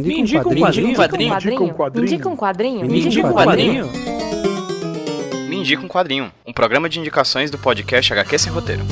Me indica um quadrinho. Me indica um quadrinho. Me indica um quadrinho. Me indica um quadrinho. Me indica um quadrinho. Um programa de indicações do podcast HQ Sem Roteiro.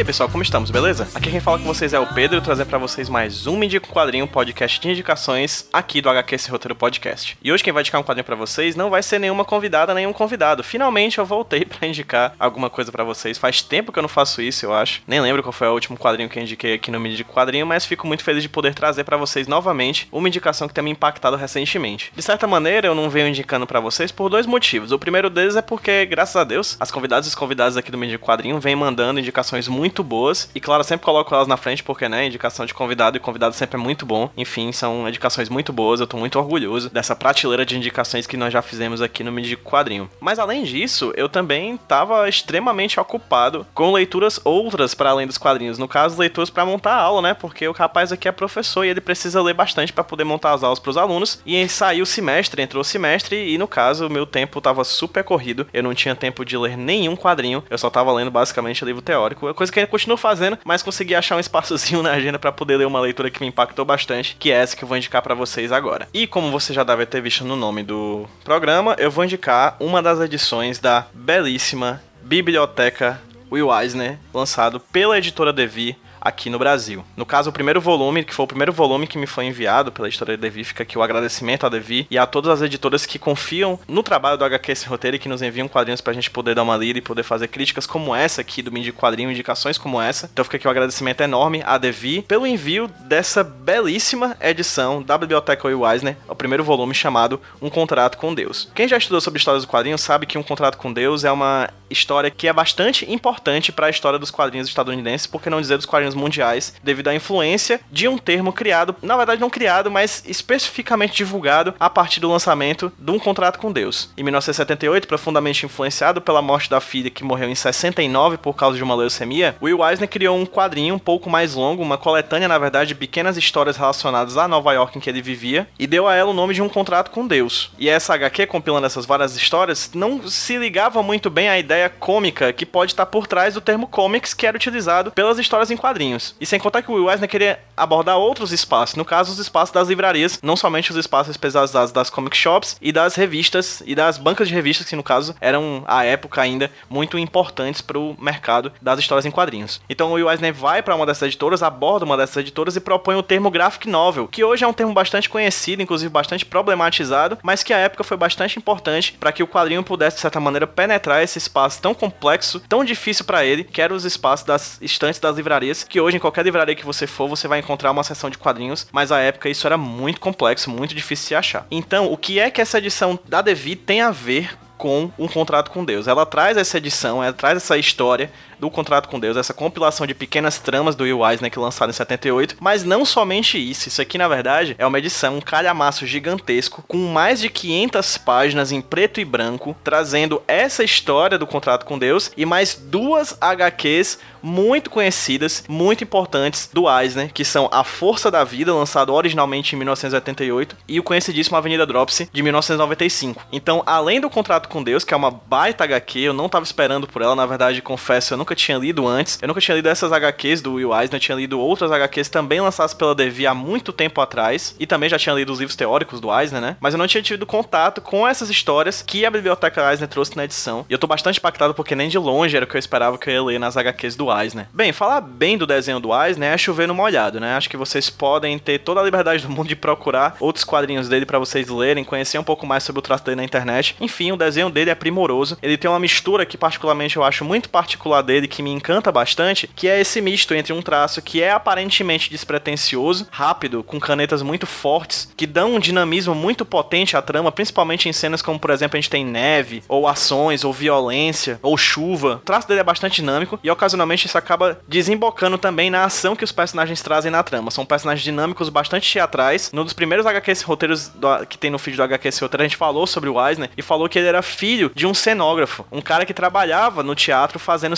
Aí, pessoal, como estamos, beleza? Aqui quem fala com vocês é o Pedro, trazer para vocês mais um Me Quadrinho, podcast de indicações aqui do HQ Esse Roteiro Podcast. E hoje quem vai indicar um quadrinho para vocês não vai ser nenhuma convidada, nenhum convidado. Finalmente eu voltei para indicar alguma coisa para vocês. Faz tempo que eu não faço isso, eu acho. Nem lembro qual foi o último quadrinho que eu indiquei aqui no Me Quadrinho, mas fico muito feliz de poder trazer para vocês novamente uma indicação que tem me impactado recentemente. De certa maneira, eu não venho indicando para vocês por dois motivos. O primeiro deles é porque, graças a Deus, as convidadas e os convidados aqui do Me Quadrinho vêm mandando indicações muito muito boas. E claro, sempre coloco elas na frente porque, né, indicação de convidado e convidado sempre é muito bom. Enfim, são indicações muito boas. Eu tô muito orgulhoso dessa prateleira de indicações que nós já fizemos aqui no Mídia Quadrinho. Mas além disso, eu também tava extremamente ocupado com leituras outras para além dos quadrinhos. No caso, leituras para montar a aula, né? Porque o rapaz aqui é professor e ele precisa ler bastante para poder montar as aulas para os alunos. E saiu o semestre, entrou o semestre e no caso, o meu tempo tava super corrido. Eu não tinha tempo de ler nenhum quadrinho. Eu só tava lendo basicamente livro teórico, coisa que ainda continuo fazendo, mas consegui achar um espaçozinho na agenda para poder ler uma leitura que me impactou bastante, que é essa que eu vou indicar para vocês agora. E como você já deve ter visto no nome do programa, eu vou indicar uma das edições da belíssima Biblioteca Will Eisner, lançado pela editora Devi aqui no Brasil. No caso, o primeiro volume, que foi o primeiro volume que me foi enviado pela editora Devi, fica aqui o agradecimento a Devi e a todas as editoras que confiam no trabalho do HQ Esse Roteiro e que nos enviam quadrinhos pra gente poder dar uma lida e poder fazer críticas como essa aqui do Mindi Quadrinho, indicações como essa. Então fica aqui o um agradecimento enorme a Devi pelo envio dessa belíssima edição da Biblioteca Will Eisner, o primeiro volume chamado Um Contrato com Deus. Quem já estudou sobre histórias do quadrinho sabe que Um Contrato com Deus é uma história que é bastante importante para a história dos quadrinhos estadunidenses, por que não dizer dos quadrinhos mundiais, devido à influência de um termo criado, na verdade não criado, mas especificamente divulgado a partir do lançamento de um contrato com Deus. Em 1978, profundamente influenciado pela morte da filha que morreu em 69 por causa de uma leucemia, Will Eisner criou um quadrinho um pouco mais longo, uma coletânea, na verdade, de pequenas histórias relacionadas a Nova York em que ele vivia, e deu a ela o nome de um contrato com Deus. E essa HQ, compilando essas várias histórias, não se ligava muito bem à ideia cômica que pode estar por trás do termo comics que era utilizado pelas histórias em quadrinhos quadrinhos. E sem contar que o Will Eisner queria abordar outros espaços, no caso, os espaços das livrarias, não somente os espaços especializados das comic shops e das revistas e das bancas de revistas, que no caso eram, à época ainda, muito importantes para o mercado das histórias em quadrinhos. Então o Will Eisner vai para uma dessas editoras, aborda uma dessas editoras e propõe o termo graphic novel, que hoje é um termo bastante conhecido, inclusive bastante problematizado, mas que à época foi bastante importante para que o quadrinho pudesse, de certa maneira, penetrar esse espaço tão complexo, tão difícil para ele, que era os espaços das estantes das livrarias, que hoje em qualquer livraria que você for, você vai encontrar uma seção de quadrinhos, mas à época isso era muito complexo, muito difícil de achar. Então, o que é que essa edição da Devi tem a ver com um contrato com Deus. Ela traz essa edição, ela traz essa história do Contrato com Deus, essa compilação de pequenas tramas do Will Eisner que lançaram em 78, mas não somente isso, isso aqui na verdade é uma edição, um calhamaço gigantesco com mais de 500 páginas em preto e branco, trazendo essa história do Contrato com Deus e mais duas HQs muito conhecidas, muito importantes do Eisner, que são A Força da Vida, lançado originalmente em 1988, e o conhecidíssimo Avenida Dropsy, de 1995. Então, além do Contrato com Deus, que é uma baita HQ, eu não estava esperando por ela, na verdade, confesso, eu nunca tinha lido antes. Eu nunca tinha lido essas HQs do Will Eisner, tinha lido outras HQs também lançadas pela Devi há muito tempo atrás, e também já tinha lido os livros teóricos do Eisner, né? Mas eu não tinha tido contato com essas histórias que a Biblioteca Eisner trouxe na edição. E eu tô bastante impactado porque nem de longe era o que eu esperava que eu ia ler nas HQs do Eisner. Bem, falar bem do desenho do Eisner é chover no molhado, né? Acho que vocês podem ter toda a liberdade do mundo de procurar outros quadrinhos dele para vocês lerem, conhecer um pouco mais sobre o traço dele na internet. Enfim, o desenho dele é primoroso. Ele tem uma mistura que particularmente eu acho muito particular dele, que me encanta bastante, que é esse misto entre um traço que é aparentemente despretensioso, rápido, com canetas muito fortes, que dão um dinamismo muito potente à trama, principalmente em cenas como, por exemplo, a gente tem neve, ou ações, ou violência, ou chuva. O traço dele é bastante dinâmico e ocasionalmente isso acaba desembocando também na ação que os personagens trazem na trama. São personagens dinâmicos bastante teatrais. Num dos primeiros HQs roteiros do, que tem no feed do HQs roteiro, a gente falou sobre o Eisner e falou que ele era filho de um cenógrafo, um cara que trabalhava no teatro fazendo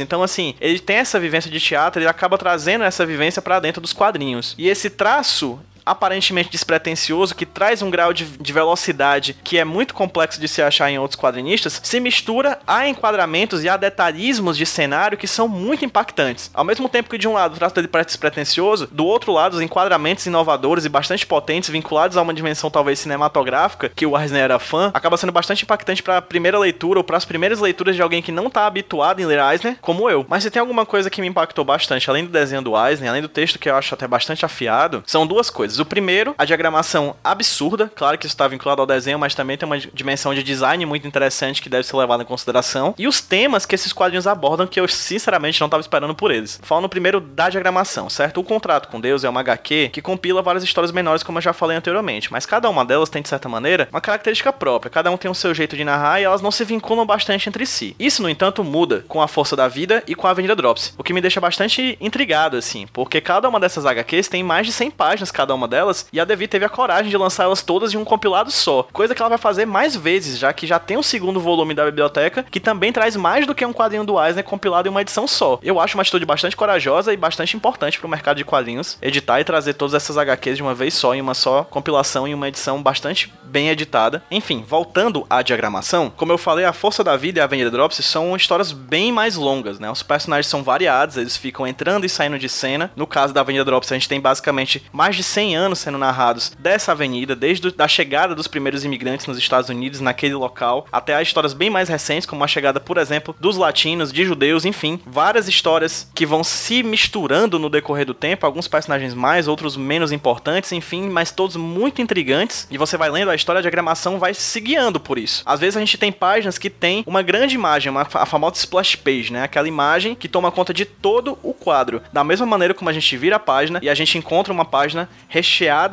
Então, assim, ele tem essa vivência de teatro, ele acaba trazendo essa vivência para dentro dos quadrinhos. E esse traço aparentemente despretensioso, que traz um grau de, de velocidade que é muito complexo de se achar em outros quadrinistas, se mistura a enquadramentos e a detalhismos de cenário que são muito impactantes. Ao mesmo tempo que de um lado dele parece despretensioso, do outro lado os enquadramentos inovadores e bastante potentes vinculados a uma dimensão talvez cinematográfica que o Eisner era fã, acaba sendo bastante impactante para a primeira leitura ou para as primeiras leituras de alguém que não tá habituado em ler Eisner, como eu. Mas se tem alguma coisa que me impactou bastante, além do desenho do Eisner, além do texto que eu acho até bastante afiado, são duas coisas. O primeiro, a diagramação absurda, claro que isso está vinculado ao desenho, mas também tem uma dimensão de design muito interessante que deve ser levada em consideração. E os temas que esses quadrinhos abordam que eu sinceramente não estava esperando por eles. Falando primeiro da diagramação, certo? O Contrato com Deus é uma HQ que compila várias histórias menores, como eu já falei anteriormente, mas cada uma delas tem, de certa maneira, uma característica própria. Cada um tem o seu jeito de narrar e elas não se vinculam bastante entre si. Isso, no entanto, muda com a força da vida e com a Avenida Drops, o que me deixa bastante intrigado, assim, porque cada uma dessas HQs tem mais de 100 páginas cada uma delas, e a Devi teve a coragem de lançar elas todas em um compilado só, coisa que ela vai fazer mais vezes, já que já tem o um segundo volume da biblioteca, que também traz mais do que um quadrinho do Eisner compilado em uma edição só. Eu acho uma atitude bastante corajosa e bastante importante para o mercado de quadrinhos, editar e trazer todas essas HQs de uma vez só, em uma só compilação, em uma edição bastante bem editada. Enfim, voltando à diagramação, como eu falei, a Força da Vida e a Avenida Drops são histórias bem mais longas, né? Os personagens são variados, eles ficam entrando e saindo de cena. No caso da Avenida Drops, a gente tem basicamente mais de 100 anos sendo narrados dessa avenida, desde a chegada dos primeiros imigrantes nos Estados Unidos, naquele local, até as histórias bem mais recentes, como a chegada, por exemplo, dos latinos, de judeus, enfim, várias histórias que vão se misturando no decorrer do tempo, alguns personagens mais, outros menos importantes, enfim, mas todos muito intrigantes, e você vai lendo a história, a diagramação vai se guiando por isso. Às vezes a gente tem páginas que tem uma grande imagem, uma, a famosa splash page, né? Aquela imagem que toma conta de todo o quadro. Da mesma maneira como a gente vira a página e a gente encontra uma página recheada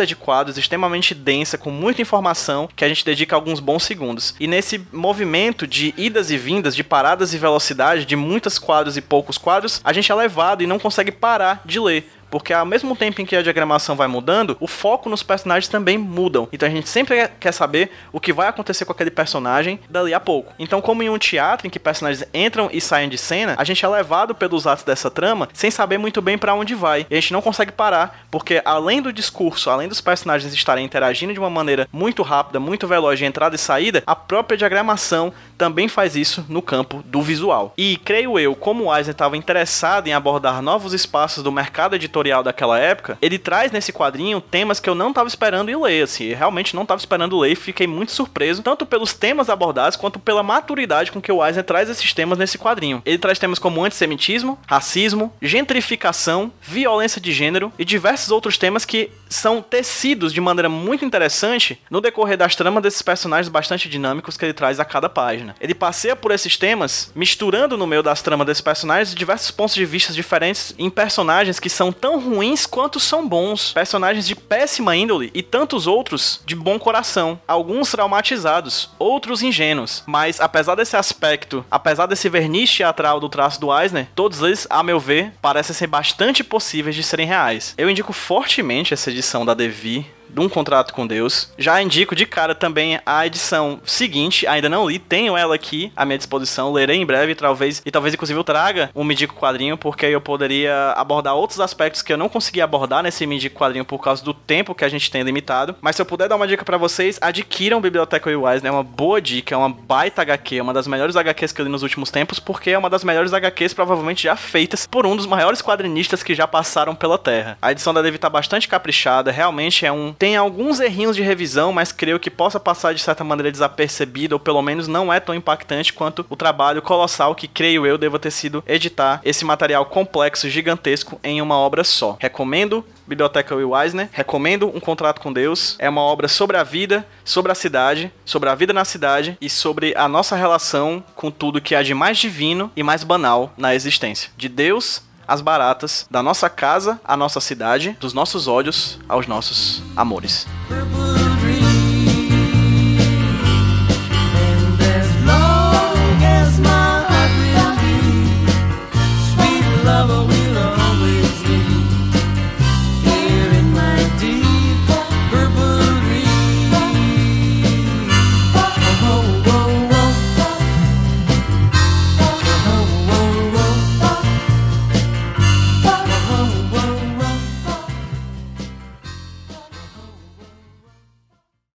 de quadros, extremamente densa, com muita informação, que a gente dedica alguns bons segundos. E nesse movimento de idas e vindas, de paradas e velocidade, de muitos quadros e poucos quadros, a gente é levado e não consegue parar de ler porque ao mesmo tempo em que a diagramação vai mudando, o foco nos personagens também mudam. Então a gente sempre quer saber o que vai acontecer com aquele personagem dali a pouco. Então, como em um teatro em que personagens entram e saem de cena, a gente é levado pelos atos dessa trama sem saber muito bem para onde vai. E a gente não consegue parar, porque além do discurso, além dos personagens estarem interagindo de uma maneira muito rápida, muito veloz de entrada e saída, a própria diagramação também faz isso no campo do visual. E creio eu, como o Eisner estava interessado em abordar novos espaços do mercado editorial editorial daquela época, ele traz nesse quadrinho temas que eu não tava esperando ir ler, assim, eu realmente não tava esperando ler e fiquei muito surpreso, tanto pelos temas abordados quanto pela maturidade com que o Eisner traz esses temas nesse quadrinho. Ele traz temas como antissemitismo, racismo, gentrificação, violência de gênero e diversos outros temas que são tecidos de maneira muito interessante no decorrer das tramas desses personagens bastante dinâmicos que ele traz a cada página. Ele passeia por esses temas, misturando no meio das tramas desses personagens diversos pontos de vista diferentes em personagens que são tão tão ruins quanto são bons. Personagens de péssima índole e tantos outros de bom coração. Alguns traumatizados, outros ingênuos. Mas apesar desse aspecto, apesar desse verniz teatral do traço do Eisner, todos eles, a meu ver, parecem ser bastante possíveis de serem reais. Eu indico fortemente essa edição da Devi de um contrato com Deus. Já indico de cara também a edição seguinte, ainda não li, tenho ela aqui à minha disposição, lerei em breve, talvez e talvez inclusive eu traga um Midico quadrinho, porque eu poderia abordar outros aspectos que eu não consegui abordar nesse Midico quadrinho por causa do tempo que a gente tem limitado. Mas se eu puder dar uma dica para vocês, adquiram Biblioteca Wise, né? É uma boa dica, é uma baita HQ, é uma das melhores HQs que eu li nos últimos tempos, porque é uma das melhores HQs provavelmente já feitas por um dos maiores quadrinistas que já passaram pela Terra. A edição da Devi tá bastante caprichada, realmente é um tem alguns errinhos de revisão, mas creio que possa passar de certa maneira desapercebido, ou pelo menos não é tão impactante quanto o trabalho colossal que creio eu deva ter sido editar esse material complexo, gigantesco, em uma obra só. Recomendo Biblioteca Will Eisner. Recomendo Um Contrato com Deus. É uma obra sobre a vida, sobre a cidade, sobre a vida na cidade e sobre a nossa relação com tudo que há de mais divino e mais banal na existência. De Deus as baratas da nossa casa à nossa cidade, dos nossos ódios aos nossos amores.